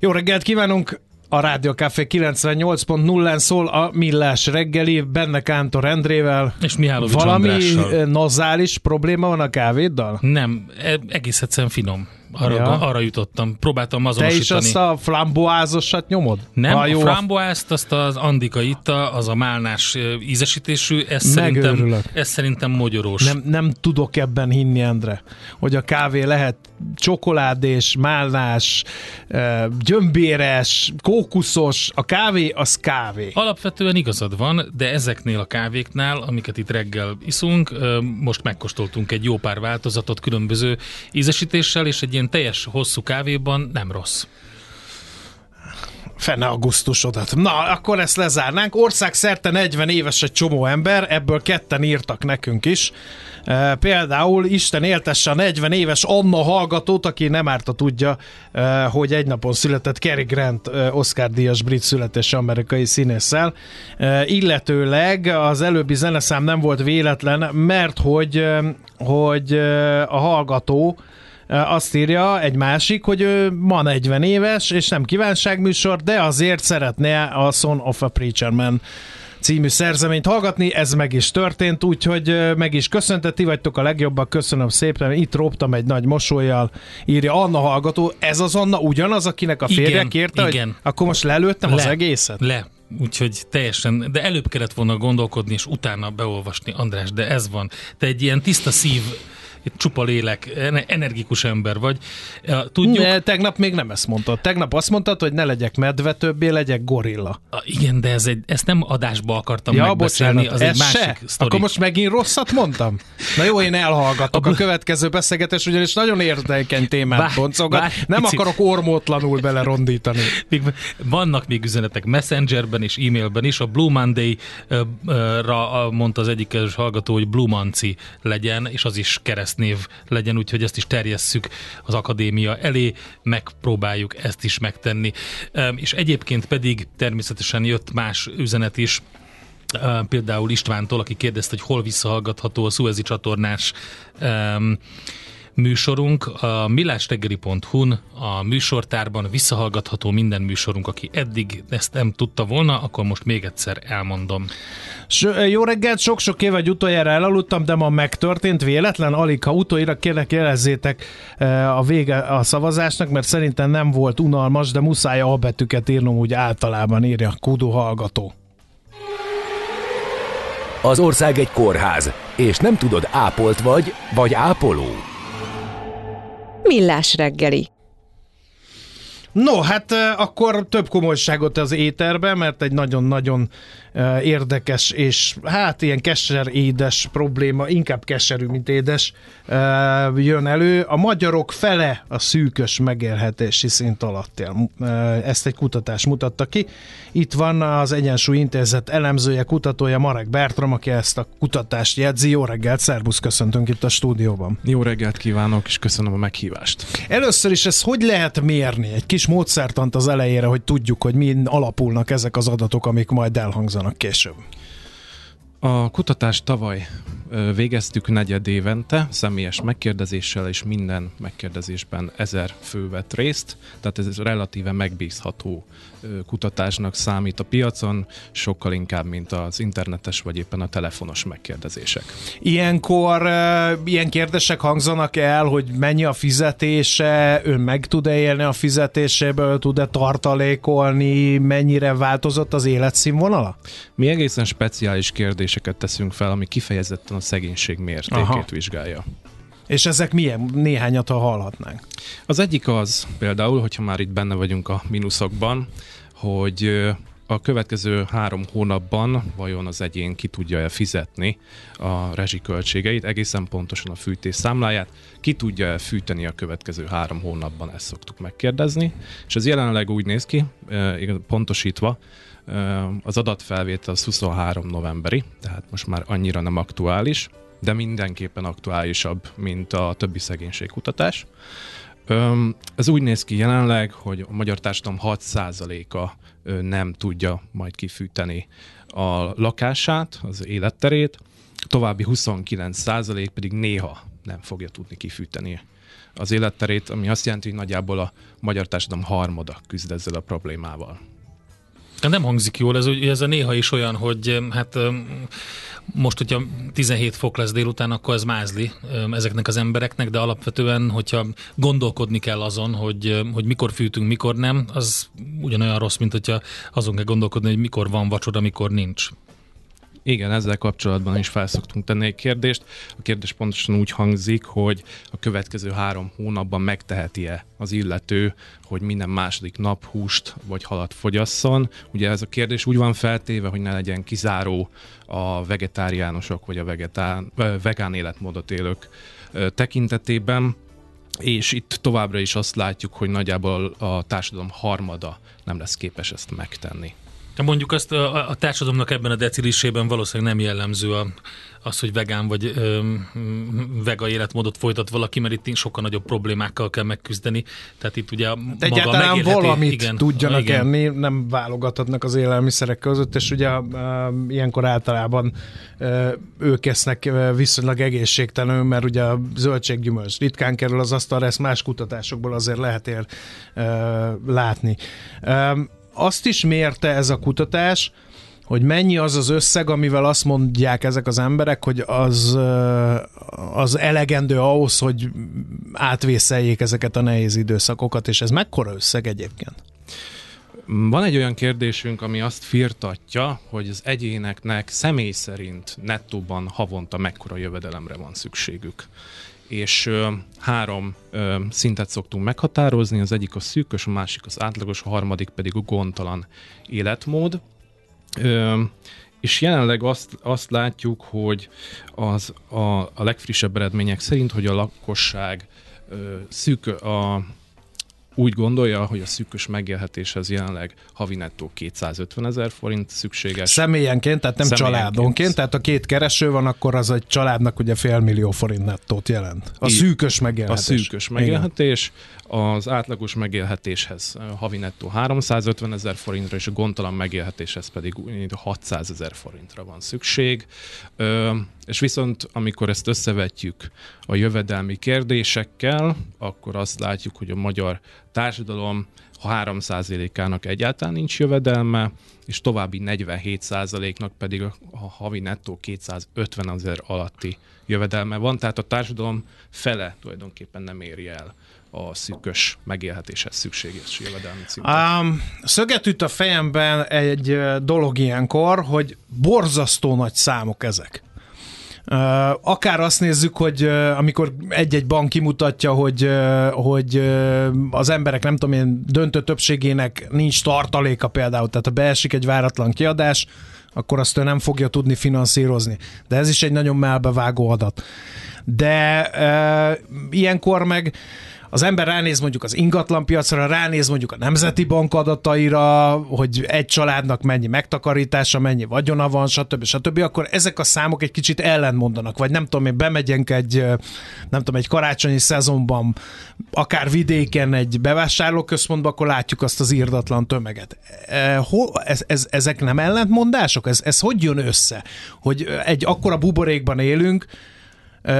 Jó reggelt kívánunk! A Rádió Café 98.0-en szól a Millás reggeli, benne Kántor Endrével. És Mihálovics Valami Andrással. nazális probléma van a kávéddal? Nem, e- egész egyszerűen finom. Arra, Ja. arra jutottam. Próbáltam Te is azonosítani. azt a flamboázosat nyomod? Nem, Ha a jó, framboázt, azt az Andika itta, az a málnás ízesítésű, ez szerintem, ez szerintem mogyorós. Nem, nem tudok ebben hinni, Endre, hogy a kávé lehet csokoládés, málnás, gyömbéres, kókuszos, a kávé az kávé. Alapvetően igazad van, de ezeknél a kávéknál, amiket itt reggel iszunk, most megkóstoltunk egy jó pár változatot különböző ízesítéssel, és egy ilyen teljes hosszú kávéban nem rossz. Fene augusztusodat. Na, akkor ezt lezárnánk. Ország szerte 40 éves egy csomó ember, ebből ketten írtak nekünk is. E, például Isten éltesse a 40 éves Anna hallgatót, aki nem árta tudja, e, hogy egy napon született Cary Grant e, Oscar díjas brit születés amerikai színésszel. E, illetőleg az előbbi zeneszám nem volt véletlen, mert hogy, e, hogy e, a hallgató azt írja egy másik, hogy ő ma 40 éves, és nem kívánságműsor, de azért szeretne a Son of a Preacher Man című szerzeményt hallgatni, ez meg is történt, úgyhogy meg is köszöntett, ti vagytok a legjobbak, köszönöm szépen, itt roptam egy nagy mosolyjal, írja Anna hallgató, ez az Anna ugyanaz, akinek a férje Igen, kérte, igen. hogy akkor most lelőttem az Le. egészet? Le. Úgyhogy teljesen, de előbb kellett volna gondolkodni, és utána beolvasni, András, de ez van. Te egy ilyen tiszta szív, csupa lélek, ene- energikus ember vagy. Ja, Tudjuk, Ne, tegnap még nem ezt mondtad. Tegnap azt mondtad, hogy ne legyek medve többé, legyek gorilla. A- Igen, de ez egy, ezt nem adásba akartam Ja, megbeszélni, bocsánat, az egy másik se? sztori. Akkor most megint rosszat mondtam? Na jó, én elhallgatok. A következő beszélgetés ugyanis nagyon érdekeny témát Várj, boncogat. várj, Nem pici. akarok ormótlanul belerondítani. Még vannak még üzenetek Messengerben és e-mailben is. A Blue Monday-ra mondta az egyik hallgató, hogy Blue Manci legyen, és az is keresztnév legyen, úgyhogy ezt is terjesszük az akadémia elé, megpróbáljuk ezt is megtenni. És egyébként pedig természetesen jött más üzenet is, például Istvántól, aki kérdezte, hogy hol visszahallgatható a Suezi csatornás um, műsorunk. A millástegeri.hu-n a műsortárban visszahallgatható minden műsorunk, aki eddig ezt nem tudta volna, akkor most még egyszer elmondom. S, jó reggelt, sok-sok éve, hogy utoljára elaludtam, de ma megtörtént véletlen. Alig, ha utoljára kérlek jelezzétek a vége a szavazásnak, mert szerintem nem volt unalmas, de muszáj a betűket írnom úgy általában, írja Kudu hallgató. Az ország egy kórház, és nem tudod, ápolt vagy, vagy ápoló. Millás reggeli. No, hát eh, akkor több komolyságot az éterbe, mert egy nagyon-nagyon érdekes és hát ilyen keser-édes probléma, inkább keserű, mint édes, jön elő. A magyarok fele a szűkös megélhetési szint alatt él. Ezt egy kutatás mutatta ki. Itt van az Egyensúly Intézet elemzője, kutatója Marek Bertram, aki ezt a kutatást jegyzi. Jó reggelt, szervusz, köszöntünk itt a stúdióban. Jó reggelt kívánok, és köszönöm a meghívást. Először is ezt hogy lehet mérni? Egy kis módszertant az elejére, hogy tudjuk, hogy min alapulnak ezek az adatok, amik majd elhangzanak később. A kutatást tavaly végeztük negyed évente, személyes megkérdezéssel, és minden megkérdezésben ezer fő vett részt, tehát ez relatíve megbízható kutatásnak számít a piacon, sokkal inkább, mint az internetes vagy éppen a telefonos megkérdezések. Ilyenkor ilyen kérdések hangzanak el, hogy mennyi a fizetése, ő meg tud-e élni a fizetéséből, tud-e tartalékolni, mennyire változott az életszínvonala? Mi egészen speciális kérdéseket teszünk fel, ami kifejezetten a szegénység mértékét Aha. Vizsgálja. És ezek milyen? Néhányat, ha hallhatnánk. Az egyik az például, hogyha már itt benne vagyunk a mínuszokban, hogy a következő három hónapban vajon az egyén ki tudja-e fizetni a rezsiköltségeit, egészen pontosan a fűtés számláját, ki tudja-e fűteni a következő három hónapban, ezt szoktuk megkérdezni, és ez jelenleg úgy néz ki, pontosítva, az adatfelvétel az 23 novemberi, tehát most már annyira nem aktuális, de mindenképpen aktuálisabb, mint a többi szegénységkutatás. Ez úgy néz ki jelenleg, hogy a magyar társadalom 6%-a ö, nem tudja majd kifűteni a lakását, az életterét, további 29% pedig néha nem fogja tudni kifűteni az életterét, ami azt jelenti, hogy nagyjából a magyar társadalom harmada küzd ezzel a problémával. Nem hangzik jól, ez, ez a néha is olyan, hogy hát most, hogyha 17 fok lesz délután, akkor ez mázli ezeknek az embereknek, de alapvetően, hogyha gondolkodni kell azon, hogy, hogy mikor fűtünk, mikor nem, az ugyanolyan rossz, mint hogyha azon kell gondolkodni, hogy mikor van vacsora, mikor nincs. Igen, ezzel kapcsolatban is felszoktunk tenni egy kérdést. A kérdés pontosan úgy hangzik, hogy a következő három hónapban megteheti-e az illető, hogy minden második nap húst vagy halat fogyasszon. Ugye ez a kérdés úgy van feltéve, hogy ne legyen kizáró a vegetáriánusok vagy a vegetán, vegán életmódot élők tekintetében és itt továbbra is azt látjuk, hogy nagyjából a társadalom harmada nem lesz képes ezt megtenni. Mondjuk azt a, a társadalomnak ebben a decilisében valószínűleg nem jellemző a, az, hogy vegán vagy ö, vega életmódot folytat valaki, mert itt sokkal nagyobb problémákkal kell megküzdeni. Tehát itt ugye maga Egyáltalán valamit igen, tudjanak igen. enni, nem válogathatnak az élelmiszerek között, és ugye ö, ilyenkor általában ö, ők esznek viszonylag egészségtelenül, mert ugye a zöldséggyümölcs ritkán kerül az asztalra, ezt más kutatásokból azért lehet ér ö, látni. Ö, azt is mérte ez a kutatás, hogy mennyi az az összeg, amivel azt mondják ezek az emberek, hogy az, az elegendő ahhoz, hogy átvészeljék ezeket a nehéz időszakokat, és ez mekkora összeg egyébként? Van egy olyan kérdésünk, ami azt firtatja, hogy az egyéneknek személy szerint nettóban havonta mekkora jövedelemre van szükségük és ö, három ö, szintet szoktunk meghatározni, az egyik a szűkös, a másik az átlagos, a harmadik pedig a gondtalan életmód. Ö, és jelenleg azt, azt látjuk, hogy az a, a legfrissebb eredmények szerint, hogy a lakosság ö, szűk, a úgy gondolja, hogy a szűkös megélhetéshez jelenleg havi nettó 250 ezer forint szükséges. Személyenként, tehát nem Személyenként. családonként, tehát a két kereső van, akkor az egy családnak ugye fél millió forint nettót jelent. A szűkös megélhetés. A szűkös megélhetés, Igen. az átlagos megélhetéshez havi nettó 350 ezer forintra, és a gondtalan megélhetéshez pedig 600 ezer forintra van szükség. És viszont, amikor ezt összevetjük a jövedelmi kérdésekkel, akkor azt látjuk, hogy a magyar társadalom 3%-ának egyáltalán nincs jövedelme, és további 47%-nak pedig a havi nettó 250 ezer alatti jövedelme van, tehát a társadalom fele tulajdonképpen nem éri el a szűkös megélhetéshez szükséges jövedelmi szintet. Um, szöget üt a fejemben egy dolog ilyenkor, hogy borzasztó nagy számok ezek. Akár azt nézzük, hogy amikor egy-egy bank kimutatja, hogy, hogy az emberek nem tudom én döntő többségének nincs tartaléka például, tehát ha beesik egy váratlan kiadás, akkor azt ő nem fogja tudni finanszírozni. De ez is egy nagyon melbevágó adat. De e, ilyenkor meg az ember ránéz mondjuk az ingatlanpiacra, ránéz mondjuk a Nemzeti Bank adataira, hogy egy családnak mennyi megtakarítása, mennyi vagyona van, stb. stb. akkor ezek a számok egy kicsit ellentmondanak, vagy nem tudom, én bemegyünk egy, nem tudom, egy karácsonyi szezonban, akár vidéken egy bevásárlóközpontba, akkor látjuk azt az írdatlan tömeget. Ez, ez, ezek nem ellentmondások? Ez, ez hogy jön össze? Hogy egy akkora buborékban élünk, Uh,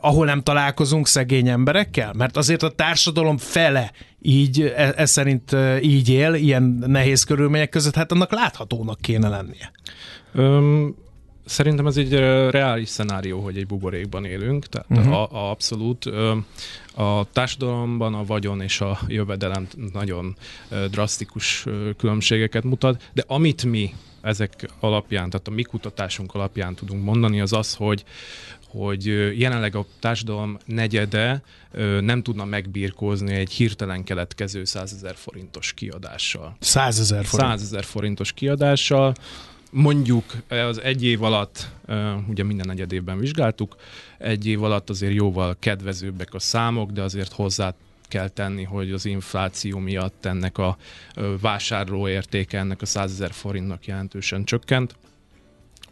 ahol nem találkozunk szegény emberekkel? Mert azért a társadalom fele így, ez e szerint így él, ilyen nehéz körülmények között, hát annak láthatónak kéne lennie. Um, szerintem ez egy reális szenárió, hogy egy buborékban élünk, tehát uh-huh. a, a abszolút a társadalomban a vagyon és a jövedelem nagyon drasztikus különbségeket mutat, de amit mi ezek alapján, tehát a mi kutatásunk alapján tudunk mondani, az az, hogy hogy jelenleg a társadalom negyede nem tudna megbírkózni egy hirtelen keletkező 100 ezer forintos kiadással. 100 ezer forint. 100 ezer forintos kiadással. Mondjuk az egy év alatt, ugye minden negyed évben vizsgáltuk, egy év alatt azért jóval kedvezőbbek a számok, de azért hozzá kell tenni, hogy az infláció miatt ennek a vásárlóértéke ennek a 100 ezer forintnak jelentősen csökkent.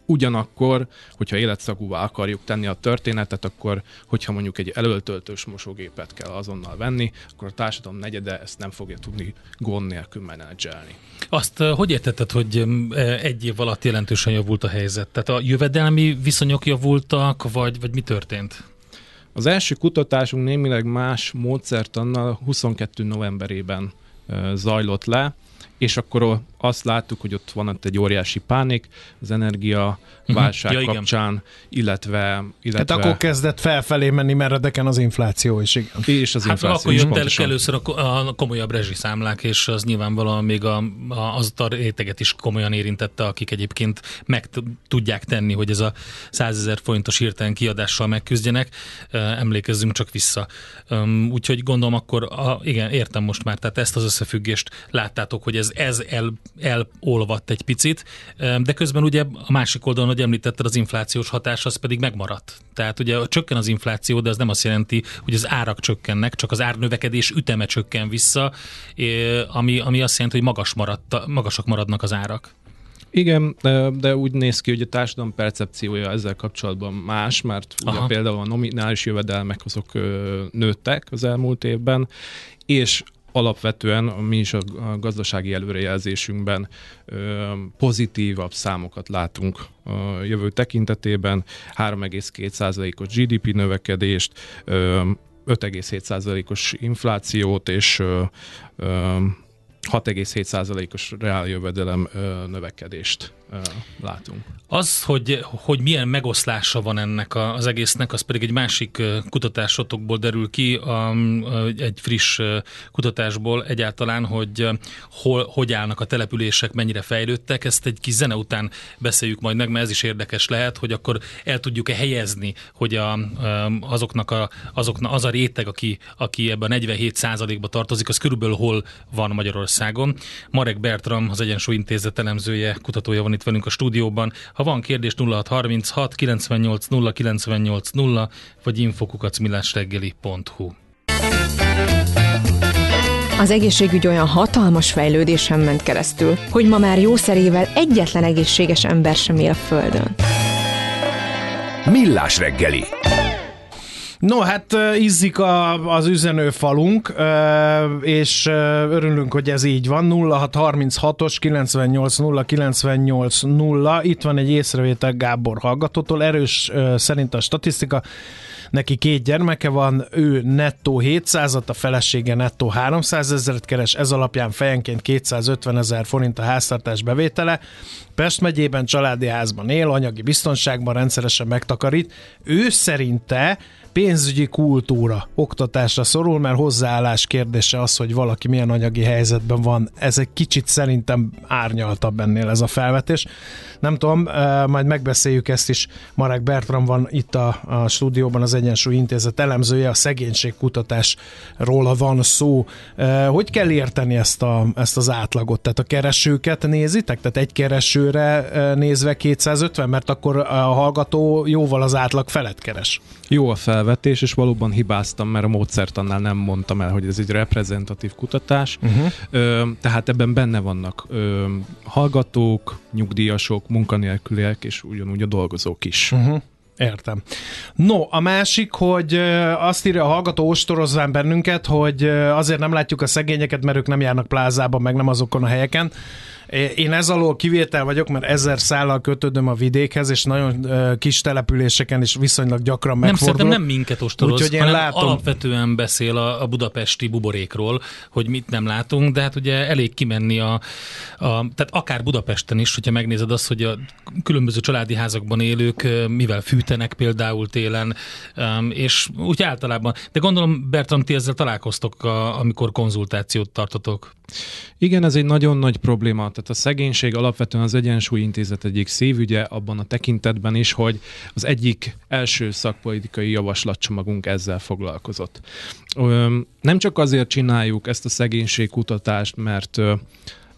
Ugyanakkor, hogyha életszagúvá akarjuk tenni a történetet, akkor hogyha mondjuk egy előtöltős mosógépet kell azonnal venni, akkor a társadalom negyede ezt nem fogja tudni gond nélkül menedzselni. Azt hogy értetted, hogy egy év alatt jelentősen javult a helyzet? Tehát a jövedelmi viszonyok javultak, vagy, vagy mi történt? Az első kutatásunk némileg más módszertannal 22 novemberében zajlott le, és akkor azt láttuk, hogy ott van ott egy óriási pánik az energia válság uh-huh. ja, kapcsán, illetve, illetve... Tehát akkor kezdett felfelé menni meredeken az infláció is, igen. És az hát infláció akkor jött el először a, komolyabb rezsiszámlák, és az nyilvánvalóan még a, a, az a réteget is komolyan érintette, akik egyébként meg tudják tenni, hogy ez a 100 ezer forintos hirtelen kiadással megküzdjenek. Emlékezzünk csak vissza. Úgyhogy gondolom akkor, a, igen, értem most már, tehát ezt az összefüggést láttátok, hogy ez, ez el, elolvadt egy picit, de közben ugye a másik oldalon, hogy említetted, az inflációs hatás az pedig megmaradt. Tehát ugye csökken az infláció, de ez nem azt jelenti, hogy az árak csökkennek, csak az árnövekedés üteme csökken vissza, ami, ami azt jelenti, hogy magas maradt, magasak maradnak az árak. Igen, de úgy néz ki, hogy a társadalom percepciója ezzel kapcsolatban más, mert ugye például a nominális jövedelmek azok nőttek az elmúlt évben, és alapvetően mi is a gazdasági előrejelzésünkben pozitívabb számokat látunk a jövő tekintetében, 3,2%-os GDP növekedést, 5,7%-os inflációt és 6,7%-os reáljövedelem növekedést látunk. Az, hogy, hogy milyen megoszlása van ennek az egésznek, az pedig egy másik kutatásotokból derül ki, egy friss kutatásból egyáltalán, hogy hol, hogy állnak a települések, mennyire fejlődtek. Ezt egy kis zene után beszéljük majd meg, mert ez is érdekes lehet, hogy akkor el tudjuk-e helyezni, hogy a, azoknak a, azoknak, az a réteg, aki, aki ebben a 47 ba tartozik, az körülbelül hol van Magyarországon. Marek Bertram, az Egyensúly Intézet elemzője, kutatója van itt velünk a stúdióban. Ha van kérdés 0636 98 0 98 0 vagy infokukacmillásreggeli.hu az egészségügy olyan hatalmas fejlődésen ment keresztül, hogy ma már jószerével egyetlen egészséges ember sem él a Földön. Millás reggeli No, hát izzik a, az üzenőfalunk, és örülünk, hogy ez így van. 0636-os 98 98 0. Itt van egy észrevétel Gábor hallgatótól. Erős szerint a statisztika. Neki két gyermeke van, ő nettó 700 a felesége nettó 300 ezeret keres, ez alapján fejenként 250 ezer forint a háztartás bevétele. Pest megyében családi házban él, anyagi biztonságban rendszeresen megtakarít. Ő szerinte pénzügyi kultúra oktatásra szorul, mert hozzáállás kérdése az, hogy valaki milyen anyagi helyzetben van. Ez egy kicsit szerintem árnyaltabb ennél ez a felvetés. Nem tudom, majd megbeszéljük ezt is. Marek Bertram van itt a, a stúdióban, az Egyensúly Intézet elemzője, a szegénységkutatásról van szó. Hogy kell érteni ezt, a, ezt az átlagot? Tehát a keresőket nézitek? Tehát egy keresőre nézve 250, mert akkor a hallgató jóval az átlag felett keres. Jó a felvetés, és valóban hibáztam, mert a módszertannál nem mondtam el, hogy ez egy reprezentatív kutatás. Uh-huh. Ö, tehát ebben benne vannak ö, hallgatók, nyugdíjasok, munkanélküliek, és ugyanúgy a dolgozók is. Uh-huh. Értem. No, a másik, hogy azt írja a hallgató ostorozván bennünket, hogy azért nem látjuk a szegényeket, mert ők nem járnak plázában, meg nem azokon a helyeken. Én ez alól kivétel vagyok, mert ezer szállal kötődöm a vidékhez, és nagyon kis településeken is viszonylag gyakran megfordulok. Nem, szerintem nem minket ostoroz, Úgyhogy én hanem látom... alapvetően beszél a, a budapesti buborékról, hogy mit nem látunk, de hát ugye elég kimenni a, a tehát akár Budapesten is, hogyha megnézed azt, hogy a különböző családi házakban élők mivel fűtenek például télen, és úgy általában. De gondolom, Bertram, ti ezzel találkoztok, amikor konzultációt tartotok. Igen, ez egy nagyon nagy probléma. Tehát a szegénység alapvetően az Egyensúly Intézet egyik szívügye abban a tekintetben is, hogy az egyik első szakpolitikai javaslatcsomagunk ezzel foglalkozott. Nem csak azért csináljuk ezt a szegénységkutatást, mert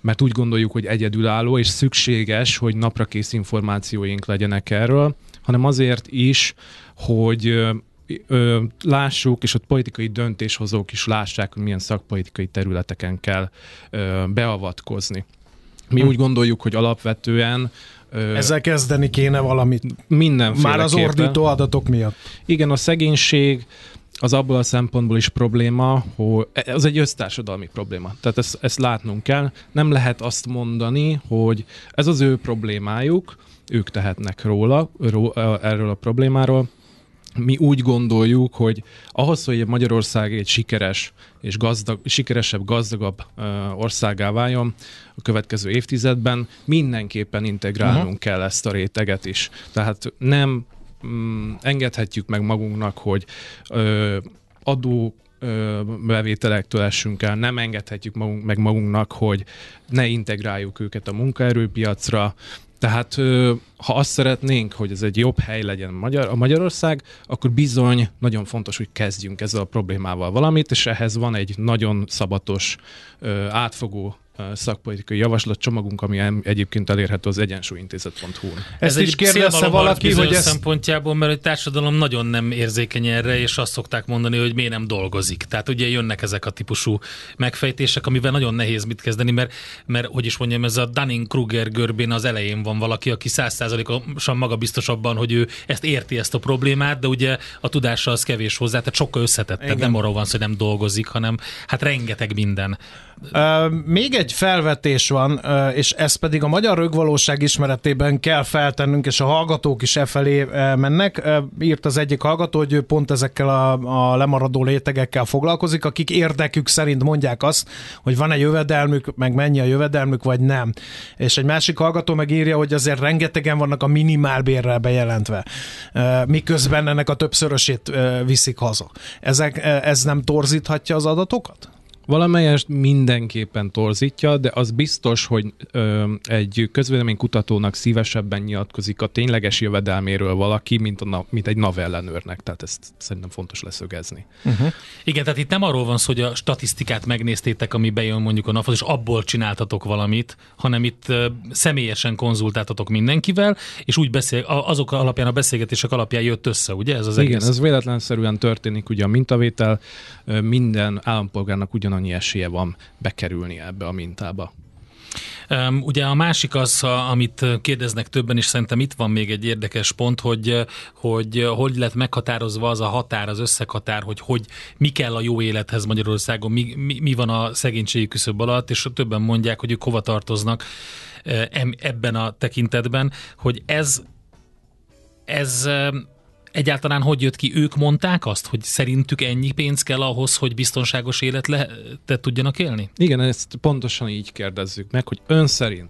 mert úgy gondoljuk, hogy egyedülálló és szükséges, hogy naprakész információink legyenek erről, hanem azért is, hogy ö, lássuk, és ott politikai döntéshozók is lássák, hogy milyen szakpolitikai területeken kell ö, beavatkozni. Mi hm. úgy gondoljuk, hogy alapvetően ezzel kezdeni kéne valamit. Mindenféle Már az ordító adatok miatt. Igen, a szegénység az abból a szempontból is probléma, hogy ez egy össztársadalmi probléma. Tehát ezt, ezt látnunk kell. Nem lehet azt mondani, hogy ez az ő problémájuk, ők tehetnek róla, ró, erről a problémáról, mi úgy gondoljuk, hogy ahhoz, hogy Magyarország egy sikeres és gazdag, sikeresebb, gazdagabb ö, országá váljon a következő évtizedben, mindenképpen integrálnunk uh-huh. kell ezt a réteget is. Tehát nem mm, engedhetjük meg magunknak, hogy ö, adó bevételektől essünk el, nem engedhetjük magunk, meg magunknak, hogy ne integráljuk őket a munkaerőpiacra, tehát ha azt szeretnénk, hogy ez egy jobb hely legyen Magyar, a Magyarország, akkor bizony nagyon fontos, hogy kezdjünk ezzel a problémával valamit, és ehhez van egy nagyon szabatos, átfogó szakpolitikai javaslatcsomagunk, ami egyébként elérhető az egyensúlyintézet.hu-n. Ez, ez is kérdezte valaki, hogy ez... szempontjából, mert a társadalom nagyon nem érzékeny erre, és azt szokták mondani, hogy miért nem dolgozik. Tehát ugye jönnek ezek a típusú megfejtések, amivel nagyon nehéz mit kezdeni, mert, mert hogy is mondjam, ez a Dunning-Kruger görbén az elején van valaki, aki százszázalékosan maga biztos abban, hogy ő ezt érti ezt a problémát, de ugye a tudása az kevés hozzá, tehát sokkal összetett. Tehát nem arról van szó, hogy nem dolgozik, hanem hát rengeteg minden. Uh, még egy felvetés van, és ez pedig a magyar rögvalóság ismeretében kell feltennünk, és a hallgatók is e felé mennek. Írt az egyik hallgató, hogy ő pont ezekkel a, a lemaradó rétegekkel foglalkozik, akik érdekük szerint mondják azt, hogy van-e jövedelmük, meg mennyi a jövedelmük, vagy nem. És egy másik hallgató megírja, hogy azért rengetegen vannak a minimálbérrel bejelentve, miközben ennek a többszörösét viszik haza. Ezek, ez nem torzíthatja az adatokat? Valamelyest mindenképpen torzítja, de az biztos, hogy ö, egy közvéleménykutatónak szívesebben nyilatkozik a tényleges jövedelméről valaki, mint, a, mint egy NAV ellenőrnek. Tehát ezt szerintem fontos leszögezni. Uh-huh. Igen, tehát itt nem arról van szó, hogy a statisztikát megnéztétek, ami bejön mondjuk a naf és abból csináltatok valamit, hanem itt ö, személyesen konzultáltatok mindenkivel, és úgy beszél, azok alapján, a beszélgetések alapján jött össze, ugye ez az Igen, egész? ez véletlenszerűen történik, ugye a mintavétel minden állampolgárnak ugyan annyi esélye van bekerülni ebbe a mintába. Ugye a másik az, amit kérdeznek többen, és szerintem itt van még egy érdekes pont, hogy hogy, hogy lett meghatározva az a határ, az összekhatár, hogy, hogy mi kell a jó élethez Magyarországon, mi, mi, mi van a szegénységi küszöb alatt, és többen mondják, hogy ők hova tartoznak ebben a tekintetben, hogy ez ez egyáltalán hogy jött ki? Ők mondták azt, hogy szerintük ennyi pénz kell ahhoz, hogy biztonságos életet tudjanak élni? Igen, ezt pontosan így kérdezzük meg, hogy ön szerint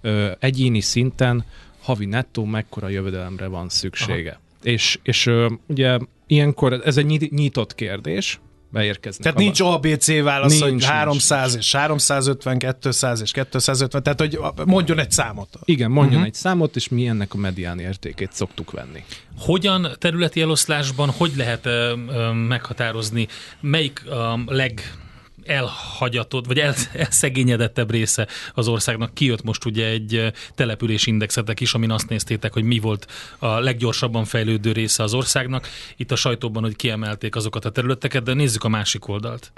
ö, egyéni szinten havi nettó mekkora jövedelemre van szüksége. Aha. És, és ö, ugye ilyenkor ez egy nyitott kérdés, beérkeznek. Tehát nincs ABC válasz, nincs, hogy 300 nincs. és 350, 200 és 250, tehát hogy mondjon egy számot. Igen, mondjon uh-huh. egy számot, és mi ennek a medián értékét szoktuk venni. Hogyan területi eloszlásban, hogy lehet ö, ö, meghatározni, melyik a leg elhagyatott, vagy elszegényedettebb része az országnak. Kijött most ugye egy település indexetek is, amin azt néztétek, hogy mi volt a leggyorsabban fejlődő része az országnak. Itt a sajtóban, hogy kiemelték azokat a területeket, de nézzük a másik oldalt.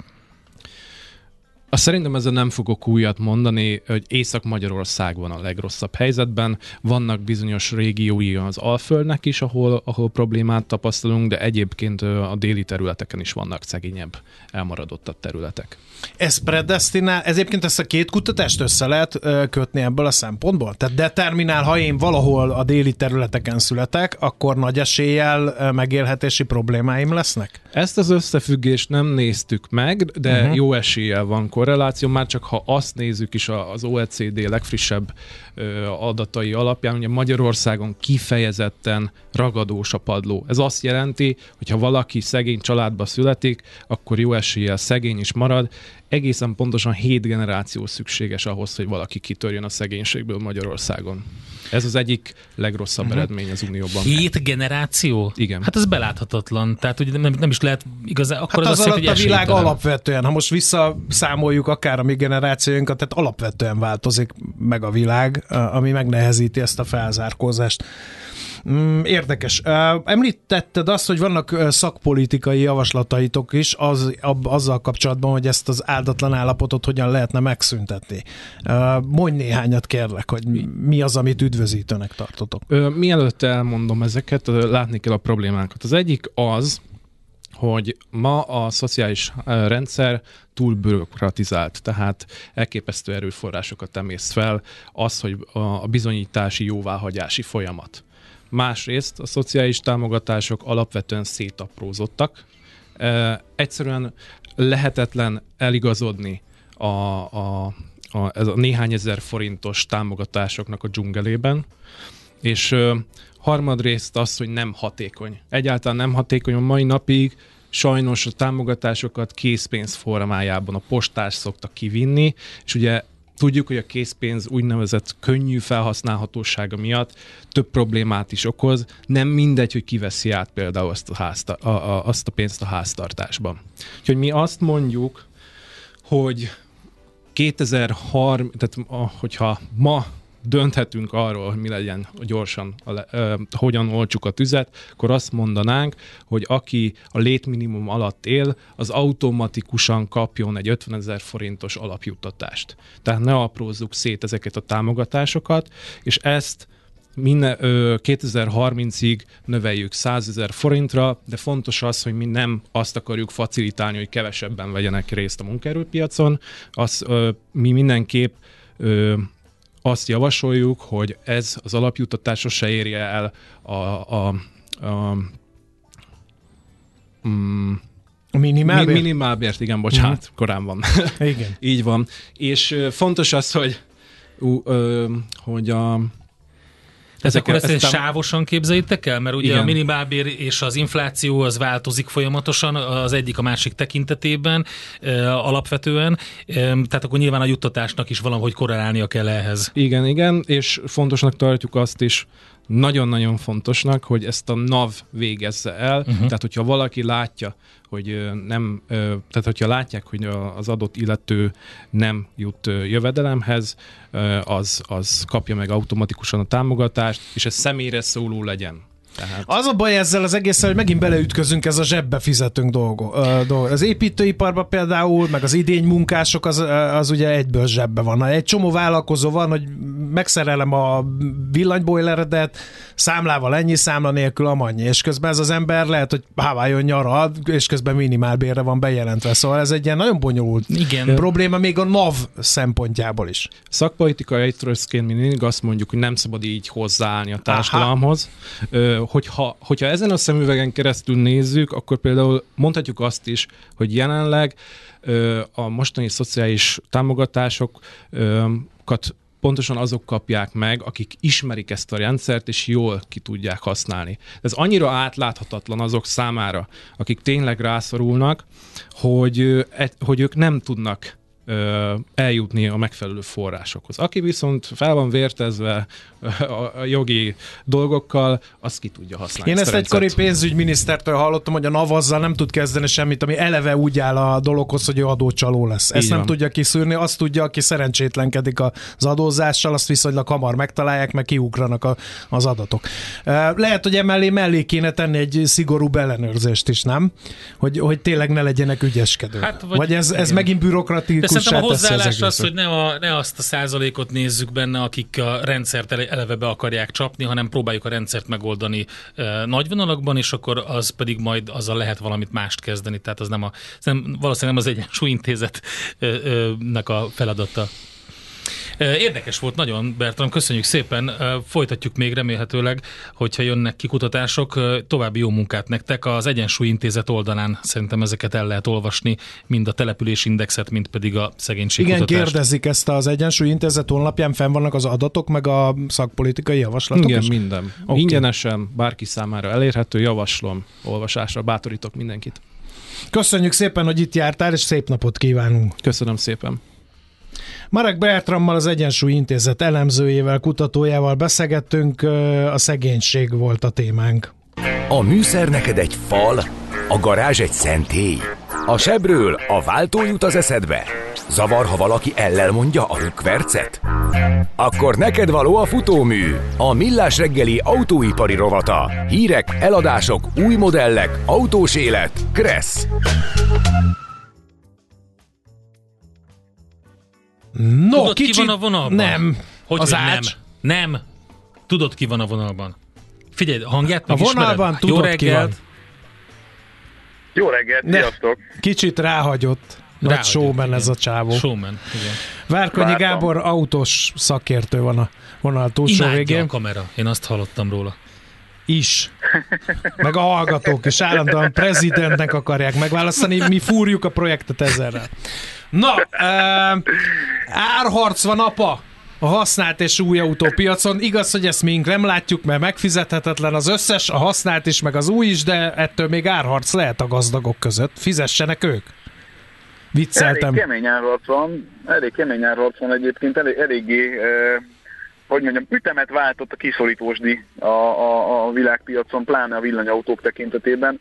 Azt szerintem ezzel nem fogok újat mondani, hogy Észak-Magyarország van a legrosszabb helyzetben. Vannak bizonyos régiói az Alföldnek is, ahol, ahol problémát tapasztalunk, de egyébként a déli területeken is vannak szegényebb, elmaradottabb területek. Ez predestinál, ez egyébként ezt a két kutatást össze lehet kötni ebből a szempontból? Tehát determinál, ha én valahol a déli területeken születek, akkor nagy eséllyel megélhetési problémáim lesznek? Ezt az összefüggést nem néztük meg, de uh-huh. jó eséllyel van korreláció, már csak ha azt nézzük is az OECD legfrissebb adatai alapján, ugye Magyarországon kifejezetten ragadós a padló. Ez azt jelenti, hogy ha valaki szegény családba születik, akkor jó eséllyel szegény is marad, egészen pontosan hét generáció szükséges ahhoz, hogy valaki kitörjön a szegénységből Magyarországon. Ez az egyik legrosszabb uh-huh. eredmény az Unióban. Hét generáció? Igen. Hát ez beláthatatlan. Tehát ugye nem, nem is lehet igazán... Akkor hát az, az alatt a világ alapvetően, ha most visszaszámoljuk akár a mi generációinkat, tehát alapvetően változik meg a világ, ami megnehezíti ezt a felzárkózást. Mm, érdekes. Említetted azt, hogy vannak szakpolitikai javaslataitok is az, azzal kapcsolatban, hogy ezt az áldatlan állapotot hogyan lehetne megszüntetni. Mondj néhányat kérlek, hogy mi az, amit üdvözítőnek tartotok. Mielőtt elmondom ezeket, látni kell a problémákat. Az egyik az, hogy ma a szociális rendszer túl bürokratizált, tehát elképesztő erőforrásokat emészt fel, az, hogy a bizonyítási jóváhagyási folyamat Másrészt a szociális támogatások alapvetően szétaprózottak. Egyszerűen lehetetlen eligazodni a, a, a, ez a néhány ezer forintos támogatásoknak a dzsungelében, és ö, harmadrészt az, hogy nem hatékony. Egyáltalán nem hatékony a mai napig, sajnos a támogatásokat készpénz formájában a postás szokta kivinni, és ugye tudjuk, hogy a készpénz úgynevezett könnyű felhasználhatósága miatt több problémát is okoz. Nem mindegy, hogy kiveszi át például azt a, házta, a, a, azt a pénzt a háztartásban. Úgyhogy mi azt mondjuk, hogy 2030, tehát hogyha ma dönthetünk arról, hogy mi legyen gyorsan, a le, ö, hogyan olcsuk a tüzet, akkor azt mondanánk, hogy aki a létminimum alatt él, az automatikusan kapjon egy 50 ezer forintos alapjuttatást. Tehát ne aprózzuk szét ezeket a támogatásokat, és ezt minden, ö, 2030-ig növeljük 100 ezer forintra, de fontos az, hogy mi nem azt akarjuk facilitálni, hogy kevesebben vegyenek részt a munkaerőpiacon, az, ö, mi mindenképp ö, azt javasoljuk, hogy ez az alapjutatás se érje el a, a, a mm, A minimálbér? mi, minimálbért, igen, bocsánat, mm. korán van. Igen. Így van. És fontos az, hogy, ú, ö, hogy a Tehát akkor ezt, ezt sávosan képzeljétek el? Mert ugye Igen. a minimálbér és az infláció az változik folyamatosan, az egyik a másik tekintetében e, alapvetően, e, tehát akkor nyilván a juttatásnak is valahogy korrelálnia kell ehhez. Igen, igen, és fontosnak tartjuk azt is, nagyon-nagyon fontosnak, hogy ezt a NAV végezze el. Uh-huh. Tehát, hogyha valaki látja, hogy nem, tehát hogyha látják, hogy az adott illető nem jut jövedelemhez, az, az kapja meg automatikusan a támogatást, és ez személyre szóló legyen. Tehát, Az a baj ezzel az egészen, hogy megint beleütközünk ez a zsebbe fizetünk dolgo. Az építőiparban például, meg az idény munkások, az, az ugye egyből zsebbe van. Egy csomó vállalkozó van, hogy megszerelem a villanybojleredet, számlával ennyi, számla nélkül amannyi, és közben ez az ember lehet, hogy Hawaiion nyaral, és közben minimálbérre van bejelentve. Szóval ez egy ilyen nagyon bonyolult Igen. probléma még a NAV szempontjából is. Szakpolitikai ejtőrszként mi mindig azt mondjuk, hogy nem szabad így hozzáállni a társadalomhoz. Ö, Hogyha, hogyha ezen a szemüvegen keresztül nézzük, akkor például mondhatjuk azt is, hogy jelenleg a mostani szociális támogatásokat pontosan azok kapják meg, akik ismerik ezt a rendszert, és jól ki tudják használni. Ez annyira átláthatatlan azok számára, akik tényleg rászorulnak, hogy, e- hogy ők nem tudnak eljutni a megfelelő forrásokhoz. Aki viszont fel van vértezve a, jogi dolgokkal, az ki tudja használni. Én ezt a egykori pénzügyminisztertől hallottam, hogy a NAV azzal nem tud kezdeni semmit, ami eleve úgy áll a dologhoz, hogy ő adócsaló lesz. Ezt Így nem van. tudja kiszűrni, azt tudja, aki szerencsétlenkedik az adózással, azt viszonylag hamar megtalálják, meg kiugranak a, az adatok. Eh, Lehet, hogy emellé mellé kéne tenni egy szigorú ellenőrzést is, nem? Hogy, hogy tényleg ne legyenek ügyeskedők. Hát, vagy, vagy- ez, ez megint De bürokratikussá szerintem a az hozzáállás az, hogy ne, a, ne azt a százalékot nézzük benne, akik a rendszert ele- eleve be akarják csapni, hanem próbáljuk a rendszert megoldani e, nagy vonalakban, és akkor az pedig majd azzal lehet valamit mást kezdeni. Tehát az nem a, nem, valószínűleg nem az egyensúlyintézetnek a feladata. Érdekes volt nagyon, Bertram, köszönjük szépen. Folytatjuk még remélhetőleg, hogyha jönnek kikutatások. További jó munkát nektek. Az Egyensúlyintézet oldalán szerintem ezeket el lehet olvasni, mind a településindexet, mind pedig a Igen, szegénységkutatást. kérdezik ezt az Egyensúly Intézet honlapján, fenn vannak az adatok, meg a szakpolitikai javaslatok Igen, is? minden. Okay. Ingyenesen, bárki számára elérhető, javaslom, olvasásra, bátorítok mindenkit. Köszönjük szépen, hogy itt jártál, és szép napot kívánunk! Köszönöm szépen. Marek Bertrammal, az Egyensúly Intézet elemzőjével, kutatójával beszélgettünk, a szegénység volt a témánk. A műszer neked egy fal, a garázs egy szentély. A sebről a váltó jut az eszedbe. Zavar, ha valaki ellel mondja a rükvercet? Akkor neked való a futómű, a millás reggeli autóipari rovata. Hírek, eladások, új modellek, autós élet. Kressz. No, Tudod, ki van a vonalban? Nem. Hogy az hogy ács? nem? Nem. Tudod, ki van a vonalban? Figyelj, a hangját A vonalban Jó tudod, ki van. reggelt. Jó reggelt, Ne. sziasztok! Kicsit ráhagyott. Nagy Ráhagyott, showman igen. ez a csávó. Showman, igen. Várkonyi Vártam. Gábor autós szakértő van a vonal túlsó Imádja végén. a kamera, én azt hallottam róla. is. Meg a hallgatók is állandóan prezidentnek akarják megválasztani, mi fúrjuk a projektet ezerrel. Na, uh, árharc van apa a használt és új autópiacon. Igaz, hogy ezt mink nem látjuk, mert megfizethetetlen az összes, a használt is, meg az új is, de ettől még árharc lehet a gazdagok között. Fizessenek ők. Vicceltem. Elég kemény árharc van, elég kemény árharc van egyébként, elég, eléggé, eh, hogy mondjam, ütemet váltott a kiszorítósdi a, a, a világpiacon, pláne a villanyautók tekintetében.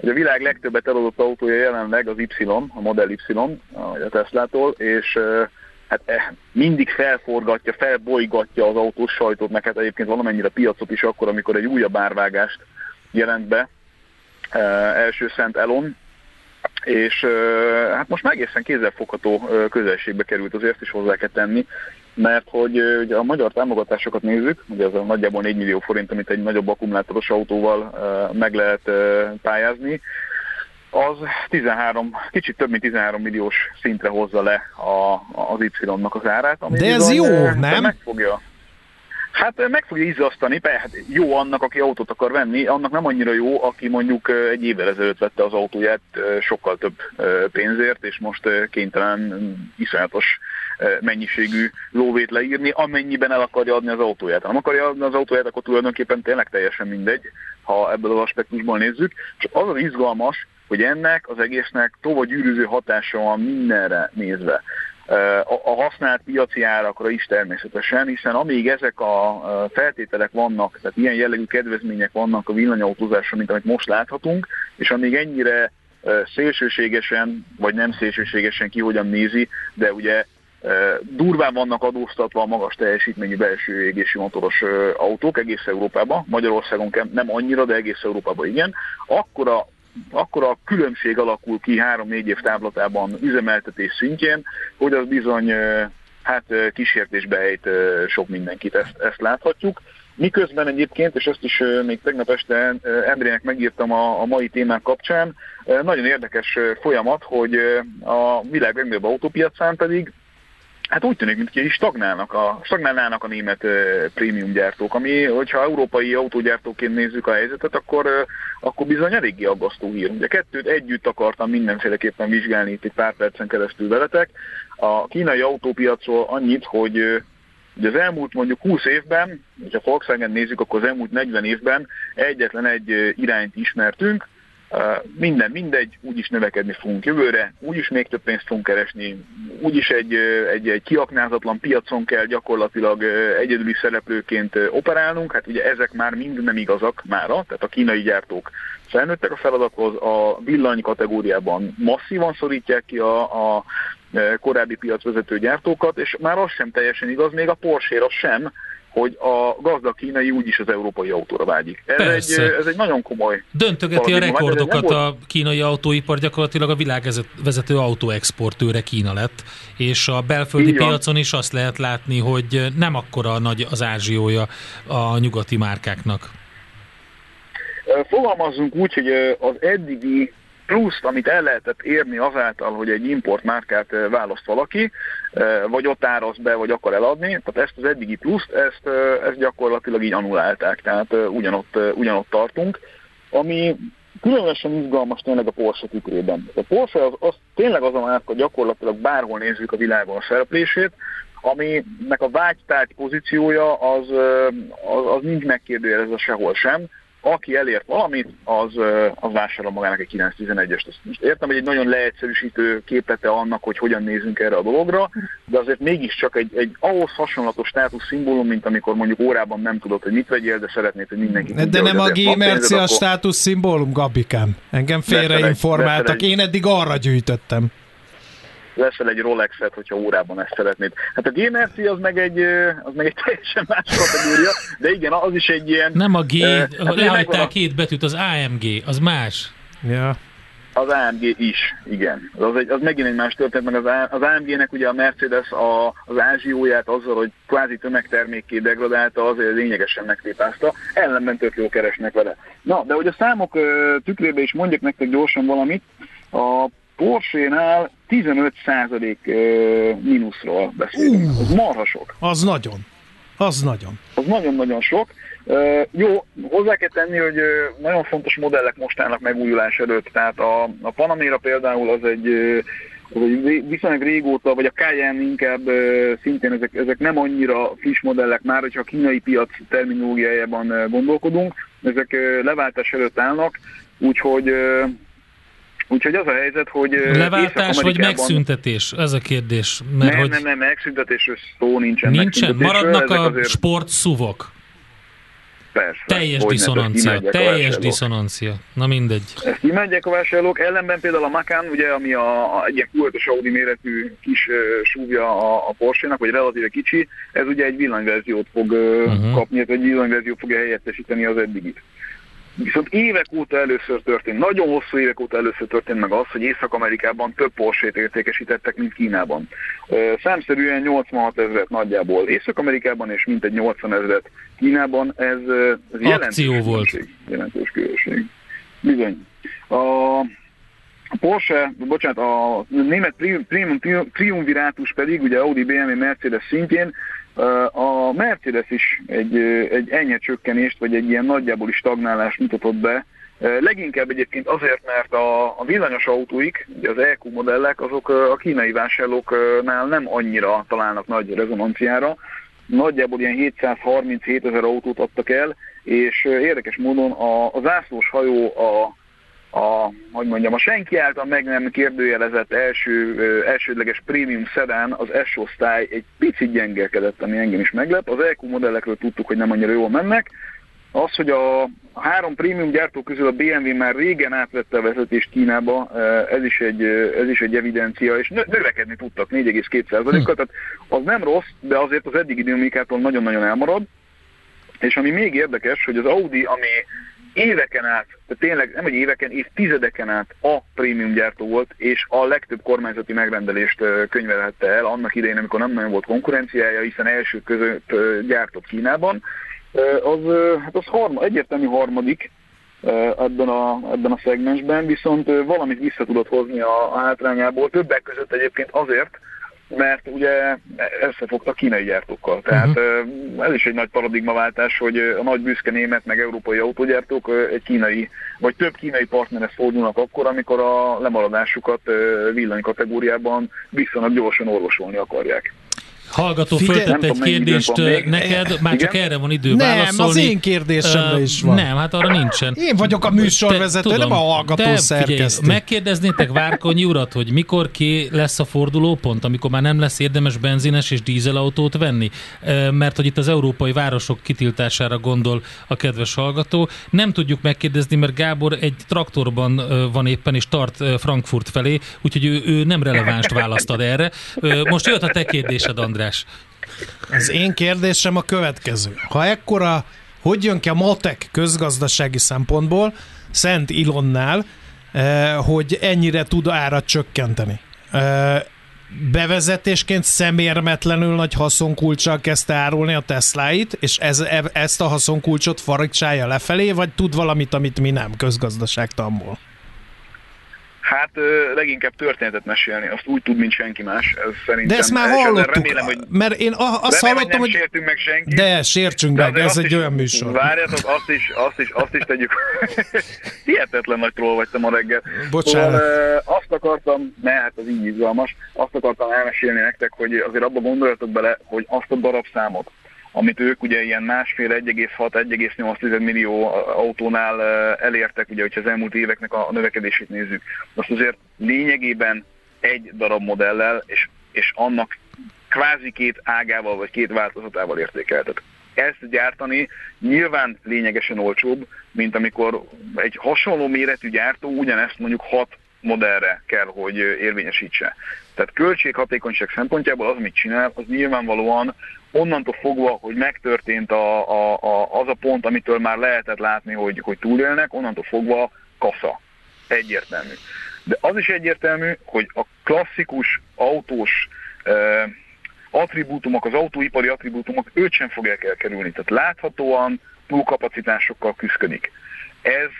Ugye a világ legtöbbet eladott autója jelenleg az Y, a Model Y, a Tesla-tól, és hát eh, mindig felforgatja, felbolygatja az autós sajtót, meg hát egyébként valamennyire piacot is akkor, amikor egy újabb árvágást jelent be, első Szent Elon, és hát most már egészen kézzelfogható közelségbe került, azért ezt is hozzá kell tenni, mert hogy ugye a magyar támogatásokat nézzük, ugye ez a nagyjából 4 millió forint, amit egy nagyobb akkumulátoros autóval meg lehet eh, pályázni, az 13, kicsit több mint 13 milliós szintre hozza le a, az Y-nak az árát. Ami De ez bizony, jó, nem? Meg fogja. Hát meg fogja izzasztani, hát jó annak, aki autót akar venni, annak nem annyira jó, aki mondjuk egy évvel ezelőtt vette az autóját sokkal több pénzért, és most kénytelen iszonyatos mennyiségű lóvét leírni, amennyiben el akarja adni az autóját. Ha nem akarja adni az autóját, akkor tulajdonképpen tényleg teljesen mindegy, ha ebből az aspektusból nézzük. És az az izgalmas, hogy ennek az egésznek tovább gyűrűző hatása van mindenre nézve. A, használt piaci árakra is természetesen, hiszen amíg ezek a feltételek vannak, tehát ilyen jellegű kedvezmények vannak a villanyautózásra, mint amit most láthatunk, és amíg ennyire szélsőségesen, vagy nem szélsőségesen ki hogyan nézi, de ugye durván vannak adóztatva a magas teljesítményű belső égési motoros autók egész Európában, Magyarországon nem annyira, de egész Európában igen, akkor a akkor a különbség alakul ki három-négy év táblatában üzemeltetés szintjén, hogy az bizony hát kísértésbe ejt sok mindenkit, ezt, ezt láthatjuk. Miközben egyébként, és ezt is még tegnap este Endrének megírtam a, a mai témák kapcsán, nagyon érdekes folyamat, hogy a világ legnagyobb autópiacán pedig Hát úgy tűnik, mintha is stagnálnak a, stagnálnának a német prémium gyártók, ami, hogyha európai autógyártóként nézzük a helyzetet, akkor, akkor bizony eléggé aggasztó hír. Ugye kettőt együtt akartam mindenféleképpen vizsgálni itt egy pár percen keresztül veletek. A kínai autópiacról annyit, hogy Ugye az elmúlt mondjuk 20 évben, hogyha Volkswagen nézzük, akkor az elmúlt 40 évben egyetlen egy irányt ismertünk, minden mindegy, úgyis növekedni fogunk jövőre, úgyis még több pénzt fogunk keresni, úgyis egy, egy, egy kiaknázatlan piacon kell gyakorlatilag egyedüli szereplőként operálnunk, hát ugye ezek már mind nem igazak mára, tehát a kínai gyártók felnőttek a feladathoz, a villany kategóriában masszívan szorítják ki a, a korábbi piacvezető gyártókat, és már az sem teljesen igaz, még a Porsche-ra sem, hogy a gazdag kínai úgyis az európai autóra vágyik. Ez, egy, ez egy nagyon komoly... Döntögeti a rekordokat a kínai autóipar, gyakorlatilag a világvezető autóexportőre Kína lett, és a belföldi piacon is azt lehet látni, hogy nem akkora nagy az ázsiója a nyugati márkáknak. Fogalmazzunk úgy, hogy az eddigi pluszt, amit el lehetett érni azáltal, hogy egy importmárkát választ valaki, vagy ott áraz be, vagy akar eladni, tehát ezt az eddigi pluszt, ezt, ezt gyakorlatilag így anulálták, tehát ugyanott, ugyanott tartunk, ami különösen izgalmas tényleg a Porsche tükrében. A Porsche az, az tényleg az a márka gyakorlatilag bárhol nézzük a világon a szereplését, aminek a vágytárgy pozíciója az, az, az nincs megkérdőjelezve sehol sem, aki elért valamit, az, az vásárol magának egy 911-est. Ezt most értem, hogy egy nagyon leegyszerűsítő képlete annak, hogy hogyan nézünk erre a dologra, de azért mégiscsak egy, egy ahhoz hasonlatos státusz szimbólum, mint amikor mondjuk órában nem tudod, hogy mit vegyél, de szeretnéd, hogy mindenki De, de nem a G-merci a státusz szimbólum, Gabikám. Engem félreinformáltak. Én eddig arra gyűjtöttem veszel egy Rolexet, hogyha órában ezt szeretnéd. Hát a GMRC az meg egy, az meg egy teljesen más kategória, de igen, az is egy ilyen... Nem a G, uh, hát lehagytál a... két betűt, az AMG, az más. Ja. Az AMG is, igen. Az, egy, az megint egy más történet, meg az, az AMG-nek ugye a Mercedes a, az ázsióját azzal, hogy kvázi tömegtermékké degradálta, azért lényegesen megtépázta, ellenben tök jól keresnek vele. Na, de hogy a számok tükrébe is mondjak nektek gyorsan valamit, a Porsche-nál 15% mínuszról beszélünk. Uh, az marha sok. Az nagyon. Az nagyon. Az nagyon-nagyon sok. Uh, jó, hozzá kell tenni, hogy uh, nagyon fontos modellek most állnak megújulás előtt, tehát a, a Panamera például az egy, az egy viszonylag régóta, vagy a Cayenne inkább uh, szintén ezek, ezek nem annyira friss modellek már, hogyha a kínai piac terminológiájában gondolkodunk, ezek leváltás előtt állnak, úgyhogy Úgyhogy az a helyzet, hogy... Leváltás vagy megszüntetés? Ez a kérdés. Mert nem, hogy... nem, nem, megszüntetésről szó nincsen. Nincsen? Maradnak a azért... sportszuvok? Persze. Teljes diszonancia, teljes diszonancia. Na mindegy. Ezt imádják a vásárlók, ellenben például a Macan, ugye, ami a, a egy ilyen kultos Audi méretű kis uh, súvja a, a Porsche-nak, vagy relatíve kicsi, ez ugye egy villanyverziót fog uh, uh-huh. kapni, egy villanyverziót fogja helyettesíteni az eddigit. Viszont évek óta először történt, nagyon hosszú évek óta először történt meg az, hogy Észak-Amerikában több porsche értékesítettek, mint Kínában. Számszerűen 86 ezeret nagyjából Észak-Amerikában, és mintegy 80 ezeret Kínában. Ez, ez jelentős volt. Különbség, jelentős különbség. Bizony. A Porsche, bocsánat, a német Premium Triumviratus pedig, ugye Audi, BMW, Mercedes szintjén a Mercedes is egy, egy enyhe csökkenést, vagy egy ilyen nagyjából stagnálást mutatott be, Leginkább egyébként azért, mert a, a villanyos autóik, ugye az EQ modellek, azok a kínai vásárlóknál nem annyira találnak nagy rezonanciára. Nagyjából ilyen 737 ezer autót adtak el, és érdekes módon a, a zászlós hajó a a, hogy mondjam, a senki által meg nem kérdőjelezett első, elsődleges prémium szedán, az S-osztály egy picit gyengelkedett, ami engem is meglep. Az EQ modellekről tudtuk, hogy nem annyira jól mennek. Az, hogy a három prémium gyártó közül a BMW már régen átvette a vezetést Kínába, ez is egy, ez is egy evidencia, és növekedni tudtak 4,2%-kal, hm. tehát az nem rossz, de azért az eddigi dinamikától nagyon-nagyon elmarad. És ami még érdekes, hogy az Audi, ami éveken át, de tényleg nem egy éveken, évtizedeken át a prémium gyártó volt, és a legtöbb kormányzati megrendelést könyvelhette el annak idején, amikor nem nagyon volt konkurenciája, hiszen első között gyártott Kínában. Az, hát az harma, egyértelmű harmadik ebben a, ebben a szegmensben, viszont valamit vissza tudott hozni a, a hátrányából, többek között egyébként azért, mert ugye összefogta kínai gyártókkal. Tehát uh-huh. ez is egy nagy paradigmaváltás, hogy a nagy büszke német meg európai autógyártók egy kínai, vagy több kínai partnerhez fordulnak akkor, amikor a lemaradásukat villanykategóriában viszonylag gyorsan orvosolni akarják. Hallgató föltett egy kérdést neked, még. már csak erre van idő nem, válaszolni. Nem, az én kérdésemre uh, is van. Nem, hát arra nincsen. Én vagyok a műsorvezető, nem a hallgató te, szerkesztő. Figyelj, megkérdeznétek Várkonyi urat, hogy mikor ki lesz a fordulópont, amikor már nem lesz érdemes benzines és dízelautót venni? Mert hogy itt az európai városok kitiltására gondol a kedves hallgató. Nem tudjuk megkérdezni, mert Gábor egy traktorban van éppen, és tart Frankfurt felé, úgyhogy ő, ő nem relevánst választad erre. Most jött a te kérdésed, André. András? Az én kérdésem a következő. Ha ekkora, hogy jön ki a matek közgazdasági szempontból Szent Ilonnál, eh, hogy ennyire tud árat csökkenteni? Eh, bevezetésként szemérmetlenül nagy haszonkulcsal kezdte árulni a Tesláit, és ez, e, ezt a haszonkulcsot faragcsája lefelé, vagy tud valamit, amit mi nem közgazdaságtamból? Hát leginkább történetet mesélni, azt úgy tud, mint senki más. Ez szerintem de ezt már hallottuk, remélem, hogy mert én azt remélem, hallottam, hogy... Nem sértünk meg senkit. De, sértsünk de meg, ez egy is, olyan műsor. Várjatok, azt is, azt is, azt is tegyük. Hihetetlen nagy troll vagytam a reggel. Bocsánat. Szóval, azt akartam, ne, hát az így izgalmas, azt akartam elmesélni nektek, hogy azért abba gondoljatok bele, hogy azt a darabszámot, amit ők ugye ilyen másfél 1,6-1,8 millió autónál elértek, ugye, hogyha az elmúlt éveknek a növekedését nézzük, azt azért lényegében egy darab modellel, és, és annak kvázi két ágával vagy két változatával értékeltet. Ezt gyártani nyilván lényegesen olcsóbb, mint amikor egy hasonló méretű gyártó ugyanezt mondjuk hat modellre kell, hogy érvényesítse. Tehát költséghatékonyság szempontjából az, mit csinál, az nyilvánvalóan onnantól fogva, hogy megtörtént a, a, a, az a pont, amitől már lehetett látni, hogy, hogy túlélnek, onnantól fogva kasza. Egyértelmű. De az is egyértelmű, hogy a klasszikus autós uh, attribútumok, az autóipari attribútumok őt sem fogják elkerülni. Tehát láthatóan túlkapacitásokkal küzdik. Ez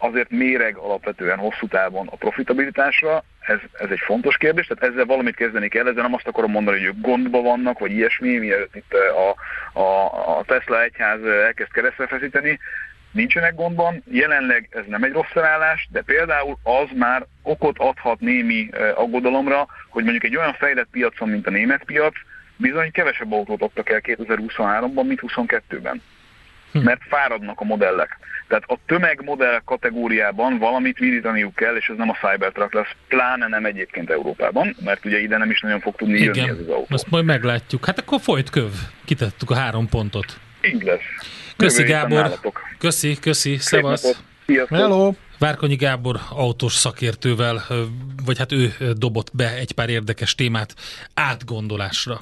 azért méreg alapvetően hosszú távon a profitabilitásra, ez, ez egy fontos kérdés, tehát ezzel valamit kezdeni kell, ezzel nem azt akarom mondani, hogy ők gondba vannak, vagy ilyesmi, mielőtt itt eh, a, a, a Tesla egyház elkezd keresztre feszíteni, nincsenek gondban, jelenleg ez nem egy rossz felállás, de például az már okot adhat némi aggodalomra, hogy mondjuk egy olyan fejlett piacon, mint a német piac, bizony kevesebb autót adtak el 2023-ban, mint 2022-ben. Hm. Mert fáradnak a modellek. Tehát a tömegmodell kategóriában valamit virítaniuk kell, és ez nem a Cybertruck lesz, pláne nem egyébként Európában, mert ugye ide nem is nagyon fog tudni Igen, jönni ez az autó. azt majd meglátjuk. Hát akkor folyt köv. Kitettük a három pontot. Így lesz. Köszi Gábor. Köszi, köszi. Szevasz. Hello. Várkonyi Gábor autós szakértővel, vagy hát ő dobott be egy pár érdekes témát átgondolásra.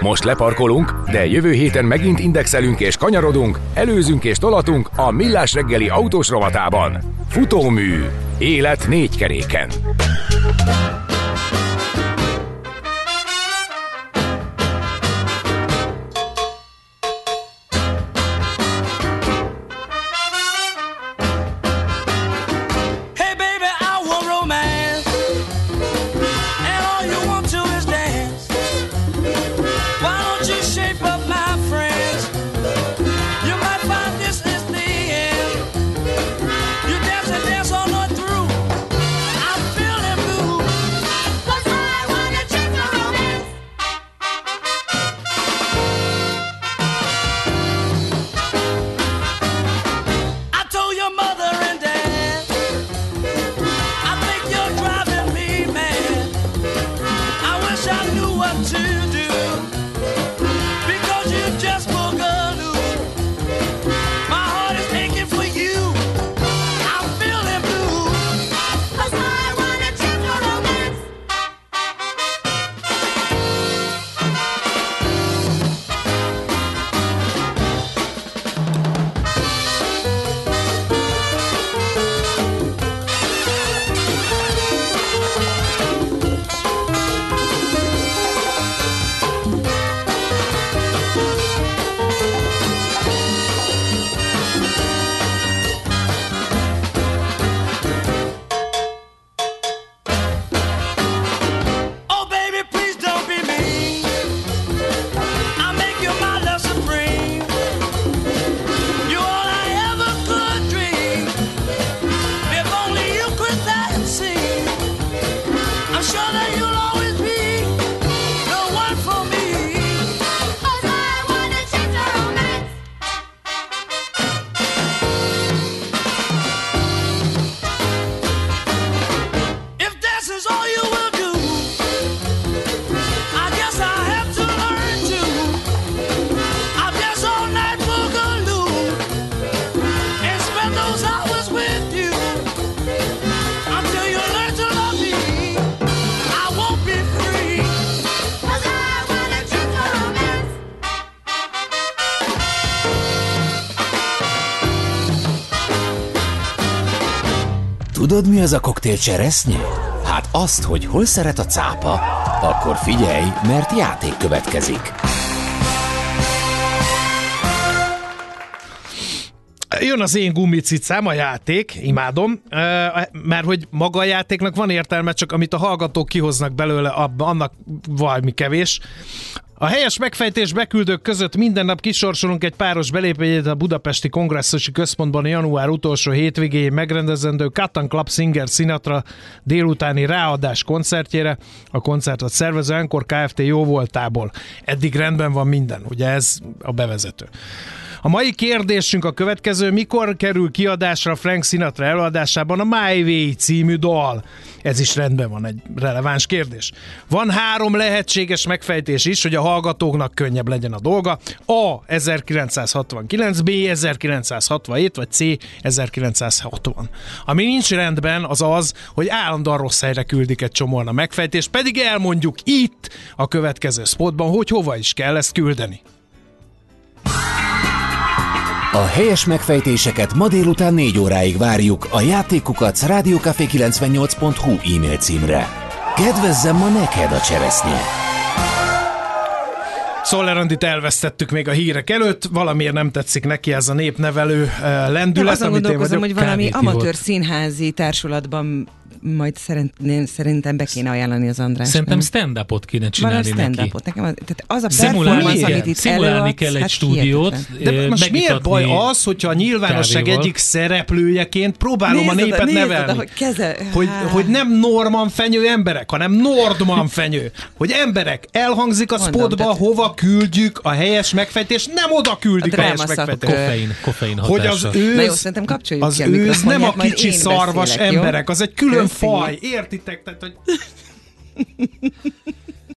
Most leparkolunk, de jövő héten megint indexelünk és kanyarodunk, előzünk és tolatunk a Millás reggeli autós rovatában. Futómű. Élet négy keréken. to Tudod, mi az a koktél cseresznye? Hát azt, hogy hol szeret a cápa, akkor figyelj, mert játék következik. Jön az én gumicicám, a játék, imádom, mert hogy maga a játéknak van értelme, csak amit a hallgatók kihoznak belőle, annak valami kevés. A helyes megfejtés beküldők között minden nap kisorsolunk egy páros belépőjét a Budapesti Kongresszusi Központban január utolsó hétvégéjén megrendezendő Cotton Club Singer Sinatra délutáni ráadás koncertjére. A koncertet szervező Enkor Kft. jó voltából. Eddig rendben van minden, ugye ez a bevezető. A mai kérdésünk a következő, mikor kerül kiadásra Frank Sinatra előadásában a My Way című dal? Ez is rendben van, egy releváns kérdés. Van három lehetséges megfejtés is, hogy a hallgatóknak könnyebb legyen a dolga. A. 1969, B. 1967, vagy C. 1960. Ami nincs rendben, az az, hogy állandóan rossz helyre küldik egy csomóan a megfejtést, pedig elmondjuk itt a következő spotban, hogy hova is kell ezt küldeni. A helyes megfejtéseket ma délután 4 óráig várjuk a játékukat rádiókafé98.hu e-mail címre. Kedvezzem ma neked a cseresznye! Szoller Andit elvesztettük még a hírek előtt, valamiért nem tetszik neki ez a népnevelő lendület. Nem, azon gondolkozom, hogy valami amatőr színházi társulatban majd szerint, szerintem be kéne ajánlani az András. Szerintem stand-upot kéne csinálni Valami neki. stand-upot. Nekem az, tehát az a Szimulálni, kell, amit itt szimulálni előadsz, kell egy hát stúdiót, hihetetlen. De most miért baj az, hogyha a nyilvánosság kávéval? egyik szereplőjeként próbálom a Nézd oda, népet nézd nevelni? oda, hogy keze... hogy, hogy nem Norman fenyő emberek, hanem Nordman fenyő. Hogy emberek, elhangzik a Mondom, spotba, tehát- hova küldjük a helyes megfejtést, nem oda küldik A a, helyes megfejtést. Koffein, koffein Hogy az őz, Na jó, szerintem kapcsoljuk az ki a őz nem a kicsi szarvas emberek, az egy külön. Faj, értitek? Tehát, hogy